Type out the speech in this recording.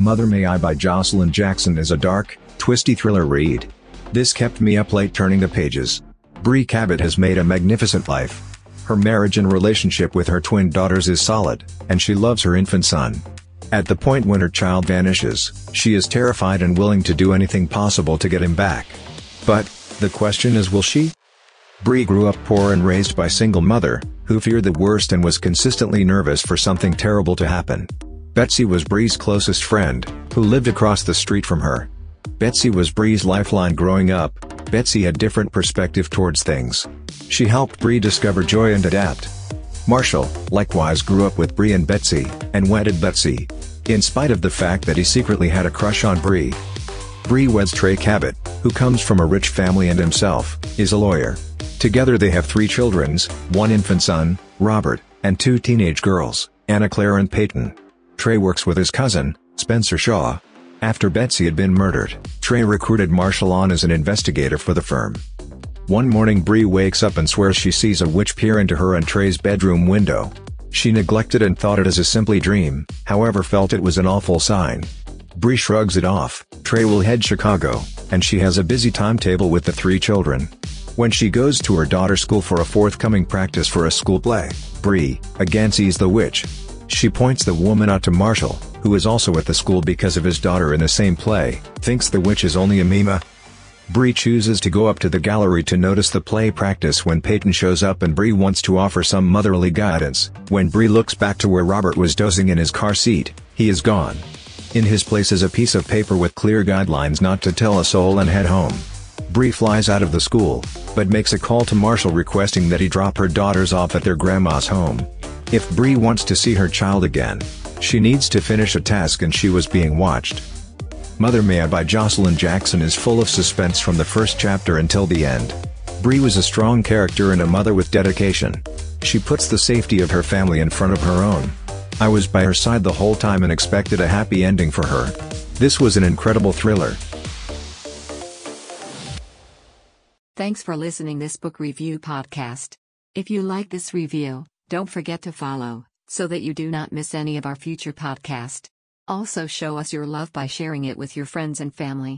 Mother May I by Joshilyn Jackson is a dark, twisty thriller read. This kept me up late turning the pages. Bree Cabot has made a magnificent life. Her marriage and relationship with her twin daughters is solid, and she loves her infant son. At the point when her child vanishes, she is terrified and willing to do anything possible to get him back. But, the question is will she? Bree grew up poor and raised by single mother, who feared the worst and was consistently nervous for something terrible to happen. Betsy was Bree's closest friend, who lived across the street from her. Betsy was Bree's lifeline growing up, Betsy had different perspective towards things. She helped Bree discover joy and adapt. Marshall, likewise grew up with Bree and Betsy, and wedded Betsy. In spite of the fact that he secretly had a crush on Bree. Bree weds Trey Cabot, who comes from a rich family and himself, is a lawyer. Together they have three children, one infant son, Robert, and two teenage girls, Anna Claire and Peyton. Trey works with his cousin, Spencer Shaw. After Betsy had been murdered, Trey recruited Marshall on as an investigator for the firm. One morning Bree wakes up and swears she sees a witch peer into her and Trey's bedroom window. She neglected and thought it as a simply dream, however felt it was an awful sign. Bree shrugs it off, Trey will head Chicago, and she has a busy timetable with the three children. When she goes to her daughter's school for a forthcoming practice for a school play, Bree, again sees the witch, she points the woman out to Marshall, who is also at the school because of his daughter in the same play, thinks the witch is only a mima. Bree chooses to go up to the gallery to notice the play practice when Peyton shows up and Bree wants to offer some motherly guidance. When Bree looks back to where Robert was dozing in his car seat, he is gone. In his place is a piece of paper with clear guidelines not to tell a soul and head home. Bree flies out of the school, but makes a call to Marshall requesting that he drop her daughters off at their grandma's home. If Bree wants to see her child again, she needs to finish a task and she was being watched. Mother I by Joshilyn Jackson is full of suspense from the first chapter until the end. Bree was a strong character and a mother with dedication. She puts the safety of her family in front of her own. I was by her side the whole time and expected a happy ending for her. This was an incredible thriller. Thanks for listening this book review podcast. If you like this review, don't forget to follow, so that you do not miss any of our future podcast. Also show us your love by sharing it with your friends and family.